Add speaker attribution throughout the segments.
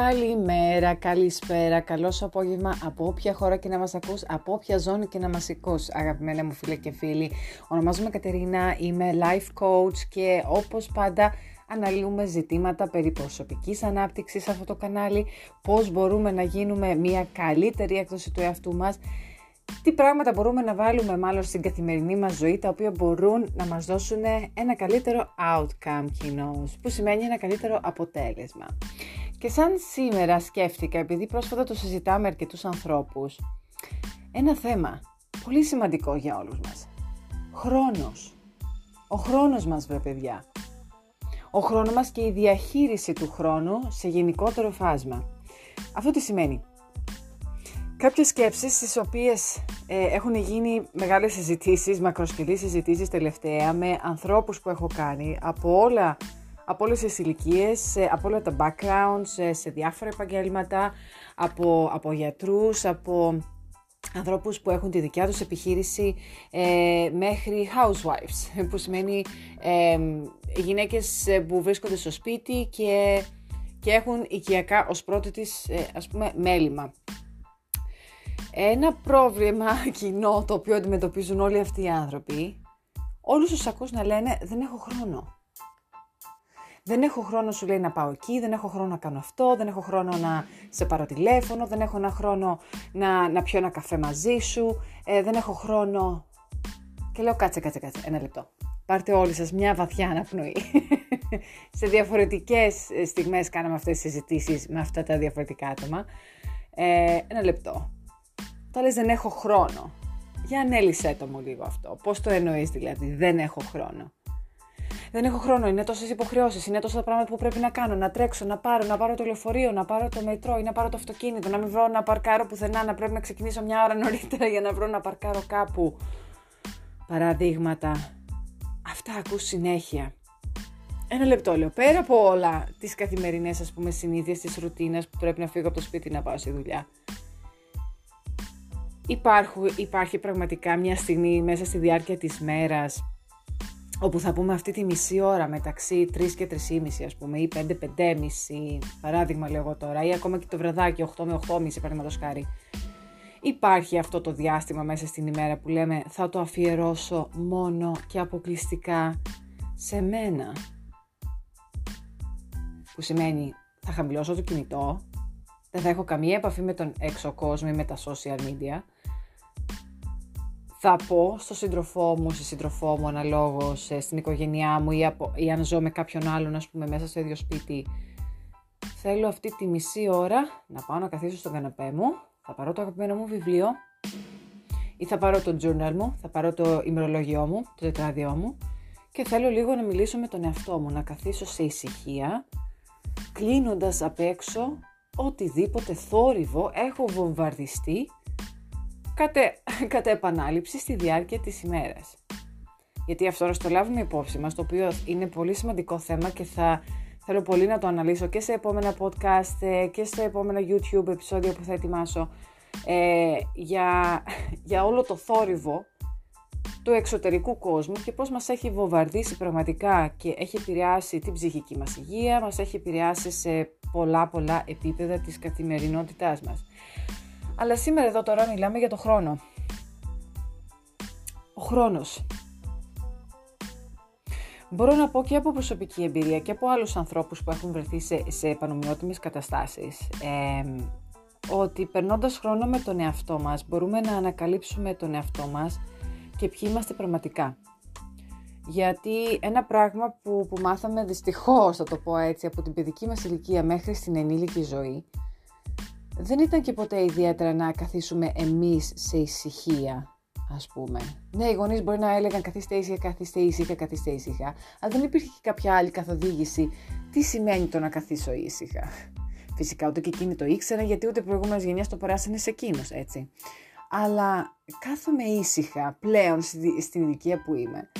Speaker 1: Καλημέρα, καλησπέρα, καλό απόγευμα από όποια χώρα και να μας ακούς, από όποια ζώνη και να μας ακούς, αγαπημένα μου φίλε και φίλοι. Ονομάζομαι Κατερίνα, είμαι life coach και όπως πάντα αναλύουμε ζητήματα περί προσωπικής ανάπτυξης σε αυτό το κανάλι, πώς μπορούμε να γίνουμε μια καλύτερη έκδοση του εαυτού μας, τι πράγματα μπορούμε να βάλουμε μάλλον στην καθημερινή μας ζωή τα οποία μπορούν να μας δώσουν ένα καλύτερο outcome κοινώς, που σημαίνει ένα καλύτερο αποτέλεσμα. Και σαν σήμερα σκέφτηκα, επειδή πρόσφατα το συζητάμε με αρκετούς ανθρώπους, ένα θέμα πολύ σημαντικό για όλους μας. Χρόνος. Ο χρόνος μας βρε παιδιά. Ο χρόνος μας και η διαχείριση του χρόνου σε γενικότερο φάσμα. Αυτό τι σημαίνει. Κάποιες σκέψεις στις οποίες ε, έχουν γίνει μεγάλες συζητήσεις, μακροσκελείς συζητήσεις τελευταία με ανθρώπους που έχω κάνει από όλα από όλες τις ηλικίες, από όλα τα backgrounds, σε διάφορα επαγγέλματα, από, από γιατρούς, από ανθρώπους που έχουν τη δικιά τους επιχείρηση ε, μέχρι housewives, που σημαίνει ε, γυναίκες που βρίσκονται στο σπίτι και, και έχουν οικιακά ως πρώτη της, ε, ας πούμε, μέλημα. Ένα πρόβλημα κοινό το οποίο αντιμετωπίζουν όλοι αυτοί οι άνθρωποι, όλους τους ακούς να λένε δεν έχω χρόνο. Δεν έχω χρόνο, σου λέει, να πάω εκεί, δεν έχω χρόνο να κάνω αυτό, δεν έχω χρόνο να σε πάρω τηλέφωνο, δεν έχω ένα χρόνο να, να πιω ένα καφέ μαζί σου, ε, δεν έχω χρόνο. Και λέω, κάτσε, κάτσε, κάτσε, ένα λεπτό. Πάρτε όλοι σας μια βαθιά αναπνοή. σε διαφορετικές ε, στιγμές κάναμε αυτές τις συζητήσεις με αυτά τα διαφορετικά άτομα. Ε, ένα λεπτό. Τα λες δεν έχω χρόνο. Για ανέλησέ το μου λίγο αυτό. Πώς το εννοείς δηλαδή, δεν έχω χρόνο. Δεν έχω χρόνο, είναι τόσες υποχρεώσεις, είναι τόσα τα πράγματα που πρέπει να κάνω. Να τρέξω, να πάρω, να πάρω το λεωφορείο, να πάρω το μετρό ή να πάρω το αυτοκίνητο, να μην βρω να παρκάρω πουθενά, να πρέπει να ξεκινήσω μια ώρα νωρίτερα για να βρω να παρκάρω κάπου. Παραδείγματα. Αυτά ακούς συνέχεια. Ένα λεπτό λέω. Πέρα από όλα τις καθημερινές, ας πούμε, συνήθειες τη ρουτίνα που πρέπει να φύγω από το σπίτι να πάω στη δουλειά. Υπάρχει, υπάρχει πραγματικά μια στιγμή μέσα στη διάρκεια της μέρας όπου θα πούμε αυτή τη μισή ώρα μεταξύ 3 και 3,5 ας πούμε ή 5, 5,5 παράδειγμα λέω εγώ τώρα ή ακόμα και το βραδάκι 8 με 8,5 παραδείγματος χάρη. Υπάρχει αυτό το διάστημα μέσα στην ημέρα που λέμε θα το αφιερώσω μόνο και αποκλειστικά σε μένα. Που σημαίνει θα χαμηλώσω το κινητό, δεν θα έχω καμία επαφή με τον έξω κόσμο ή με τα social media, θα πω στο σύντροφό μου, στη σύντροφό μου αναλόγως, στην οικογένειά μου ή, από, ή αν ζω με κάποιον άλλον, ας πούμε, μέσα στο ίδιο σπίτι, θέλω αυτή τη μισή ώρα να πάω να καθίσω στον καναπέ μου, θα πάρω το αγαπημένο μου βιβλίο ή θα πάρω το journal μου, θα πάρω το ημερολόγιό μου, το τετράδιό μου και θέλω λίγο να μιλήσω με τον εαυτό μου, να καθίσω σε ησυχία, κλείνοντας απ' έξω οτιδήποτε θόρυβο έχω βομβαρδιστεί κατ' κατα επανάληψη στη διάρκεια της ημέρας. Γιατί αυτό να το λάβουμε υπόψη μας, το οποίο είναι πολύ σημαντικό θέμα και θα θέλω πολύ να το αναλύσω και σε επόμενα podcast ε, και σε επόμενα YouTube επεισόδια που θα ετοιμάσω ε, για, για όλο το θόρυβο του εξωτερικού κόσμου και πώς μας έχει βομβαρδίσει πραγματικά και έχει επηρεάσει την ψυχική μας υγεία, μας έχει επηρεάσει σε πολλά πολλά επίπεδα της καθημερινότητάς μας. Αλλά σήμερα εδώ τώρα μιλάμε για το χρόνο. Ο χρόνος. Μπορώ να πω και από προσωπική εμπειρία και από άλλους ανθρώπους που έχουν βρεθεί σε, σε επανομοιότιμες καταστάσεις ότι περνώντας χρόνο με τον εαυτό μας μπορούμε να ανακαλύψουμε τον εαυτό μας και ποιοι είμαστε πραγματικά. Γιατί ένα πράγμα που, που μάθαμε δυστυχώς, θα το πω έτσι, από την παιδική μας ηλικία μέχρι στην ενήλικη ζωή δεν ήταν και ποτέ ιδιαίτερα να καθίσουμε εμείς σε ησυχία, ας πούμε. Ναι, οι γονείς μπορεί να έλεγαν καθίστε ήσυχα, καθίστε ήσυχα, καθίστε ήσυχα, αλλά δεν υπήρχε και κάποια άλλη καθοδήγηση τι σημαίνει το να καθίσω ήσυχα; Φυσικά ούτε και εκείνοι το ήξεραν γιατί ούτε προηγούμενε γενιέ το περάσανε σε εκείνου, έτσι. Αλλά κάθομαι ήσυχα πλέον στην ηλικία που είμαι.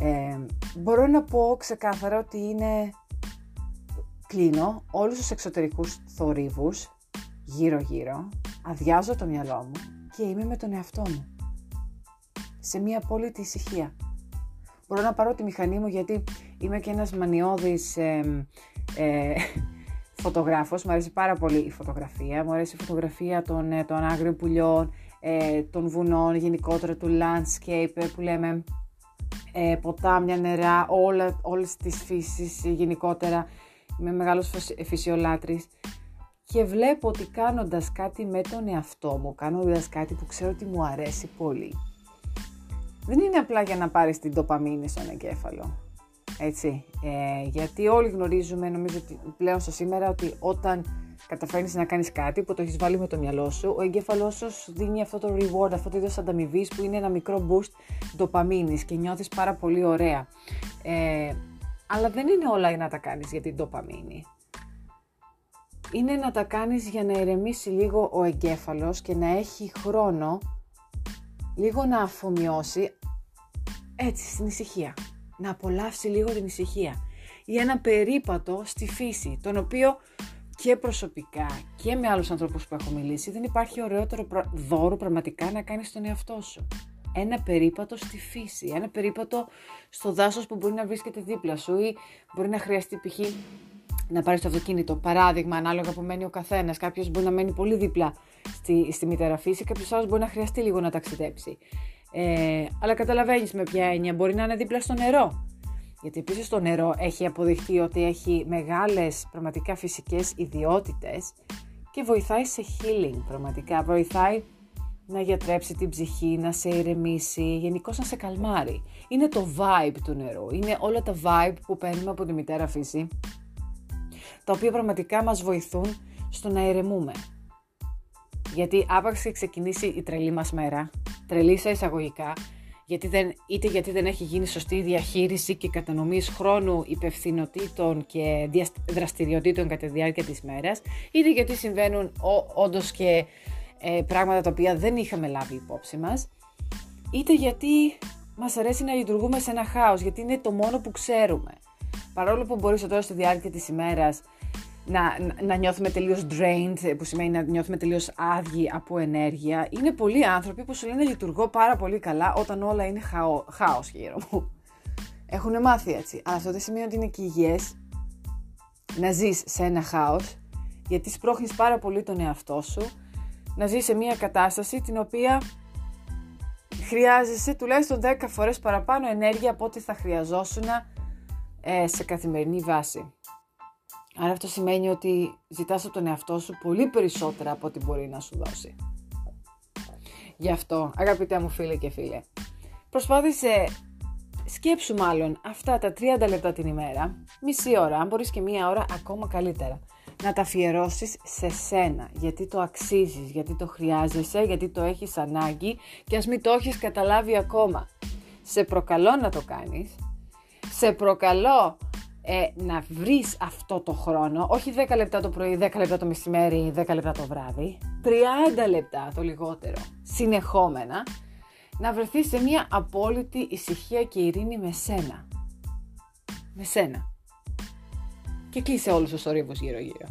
Speaker 1: Ε, μπορώ να πω ξεκάθαρα ότι είναι κλείνω όλους τους εξωτερικούς θορύβους γύρω-γύρω, αδειάζω το μυαλό μου και είμαι με τον εαυτό μου. Σε μια απόλυτη ησυχία. Μπορώ να πάρω τη μηχανή μου γιατί είμαι και ένας μανιώδης ε, ε, φωτογράφος, μου αρέσει πάρα πολύ η φωτογραφία, μου αρέσει η φωτογραφία των, ε, των άγριων πουλιών, ε, των βουνών, γενικότερα του landscape ε, που λέμε, ε, ποτάμια, νερά, όλα, όλες τις φύσεις γενικότερα, είμαι μεγάλος φυσιολάτρης. Και βλέπω ότι κάνοντας κάτι με τον εαυτό μου, κάνοντας κάτι που ξέρω ότι μου αρέσει πολύ, δεν είναι απλά για να πάρεις την τοπαμίνη στον εγκέφαλο. Έτσι, ε, γιατί όλοι γνωρίζουμε, νομίζω ότι πλέον στο σήμερα, ότι όταν καταφέρνεις να κάνεις κάτι που το έχεις βάλει με το μυαλό σου, ο εγκέφαλός σου δίνει αυτό το reward, αυτό το είδος ανταμοιβής που είναι ένα μικρό boost ντοπαμίνης και νιώθεις πάρα πολύ ωραία. Ε, αλλά δεν είναι όλα να τα κάνεις για την ντοπαμίνη. Είναι να τα κάνεις για να ηρεμήσει λίγο ο εγκέφαλος και να έχει χρόνο λίγο να αφομοιώσει έτσι στην ησυχία. Να απολαύσει λίγο την ησυχία. Ή ένα περίπατο στη φύση, τον οποίο και προσωπικά και με άλλους ανθρώπους που έχω μιλήσει δεν υπάρχει ωραιότερο δώρο πραγματικά να κάνεις στον εαυτό σου. Ένα περίπατο στη φύση, ένα περίπατο στο δάσος που μπορεί να βρίσκεται δίπλα σου ή μπορεί να χρειαστεί π.χ. να πάρεις το αυτοκίνητο. Παράδειγμα, ανάλογα που μένει ο καθένας. Κάποιος μπορεί να μένει πολύ δίπλα στη, στη μητέρα φύση, κάποιος άλλος μπορεί να χρειαστεί λίγο να ταξιδέψει. Ε, αλλά καταλαβαίνεις με ποια έννοια μπορεί να είναι δίπλα στο νερό. Γιατί επίσης το νερό έχει αποδειχθεί ότι έχει μεγάλες πραγματικά φυσικές ιδιότητες και βοηθάει σε healing πραγματικά. Βοηθάει να γιατρέψει την ψυχή, να σε ηρεμήσει, γενικώς να σε καλμάρει. Είναι το vibe του νερού, είναι όλα τα vibe που παίρνουμε από τη μητέρα φύση, τα οποία πραγματικά μας βοηθούν στο να ηρεμούμε. Γιατί άπαξ και ξεκινήσει η τρελή μας μέρα, τρελή σε εισαγωγικά, γιατί δεν, είτε γιατί δεν έχει γίνει σωστή διαχείριση και κατανομής χρόνου υπευθυνοτήτων και δραστηριοτήτων κατά τη διάρκεια της μέρας, είτε γιατί συμβαίνουν όντως και ε, πράγματα τα οποία δεν είχαμε λάβει υπόψη μας, είτε γιατί μας αρέσει να λειτουργούμε σε ένα χάος, γιατί είναι το μόνο που ξέρουμε. Παρόλο που μπορεί τώρα στη διάρκεια της ημέρας να, να νιώθουμε τελείως drained, που σημαίνει να νιώθουμε τελείως άδειοι από ενέργεια. Είναι πολλοί άνθρωποι που σου λένε λειτουργώ πάρα πολύ καλά όταν όλα είναι χαό, χάος γύρω μου. Έχουν μάθει έτσι. Αλλά αυτό δεν σημαίνει ότι είναι και υγιές να ζεις σε ένα χάος, γιατί σπρώχνεις πάρα πολύ τον εαυτό σου, να ζεις σε μια κατάσταση την οποία χρειάζεσαι τουλάχιστον 10 φορές παραπάνω ενέργεια από ό,τι θα χρειαζόσουν ε, σε καθημερινή βάση. Άρα αυτό σημαίνει ότι ζητάς από τον εαυτό σου πολύ περισσότερα από ό,τι μπορεί να σου δώσει. Γι' αυτό, αγαπητέ μου φίλε και φίλε, προσπάθησε, σκέψου μάλλον αυτά τα 30 λεπτά την ημέρα, μισή ώρα, αν μπορείς και μία ώρα ακόμα καλύτερα, να τα αφιερώσεις σε σένα, γιατί το αξίζεις, γιατί το χρειάζεσαι, γιατί το έχεις ανάγκη και ας μην το έχεις καταλάβει ακόμα. Σε προκαλώ να το κάνεις, σε προκαλώ ε, να βρεις αυτό το χρόνο, όχι 10 λεπτά το πρωί, 10 λεπτά το μεσημέρι, 10 λεπτά το βράδυ, 30 λεπτά το λιγότερο, συνεχόμενα, να βρεθείς σε μια απόλυτη ησυχία και ειρήνη με σένα. Με σένα. Και κλείσε όλους τους ορύβους γύρω γύρω.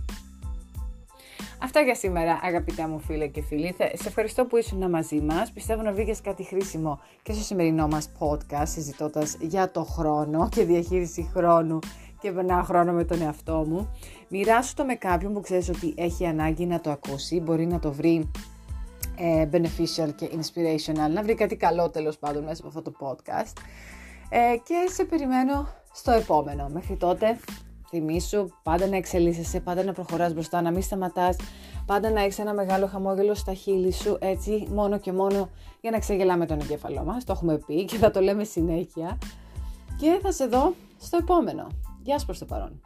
Speaker 1: Αυτά για σήμερα, αγαπητά μου φίλε και φίλοι. Σε ευχαριστώ που ήσουν μαζί μας. Πιστεύω να βρήκε κάτι χρήσιμο και στο σημερινό μας podcast, συζητώντας για το χρόνο και διαχείριση χρόνου και περνάω χρόνο με τον εαυτό μου. Μοιράσου το με κάποιον που ξέρεις ότι έχει ανάγκη να το ακούσει, μπορεί να το βρει ε, beneficial και inspirational, να βρει κάτι καλό τέλος πάντων μέσα από αυτό το podcast. Ε, και σε περιμένω στο επόμενο. Μέχρι τότε Θυμήσου πάντα να εξελίσσεσαι, πάντα να προχωράς μπροστά, να μην σταματάς, πάντα να έχεις ένα μεγάλο χαμόγελο στα χείλη σου, έτσι μόνο και μόνο για να ξεγελάμε τον εγκέφαλό μας. Το έχουμε πει και θα το λέμε συνέχεια. Και θα σε δω στο επόμενο. Γεια σου προς το παρόν.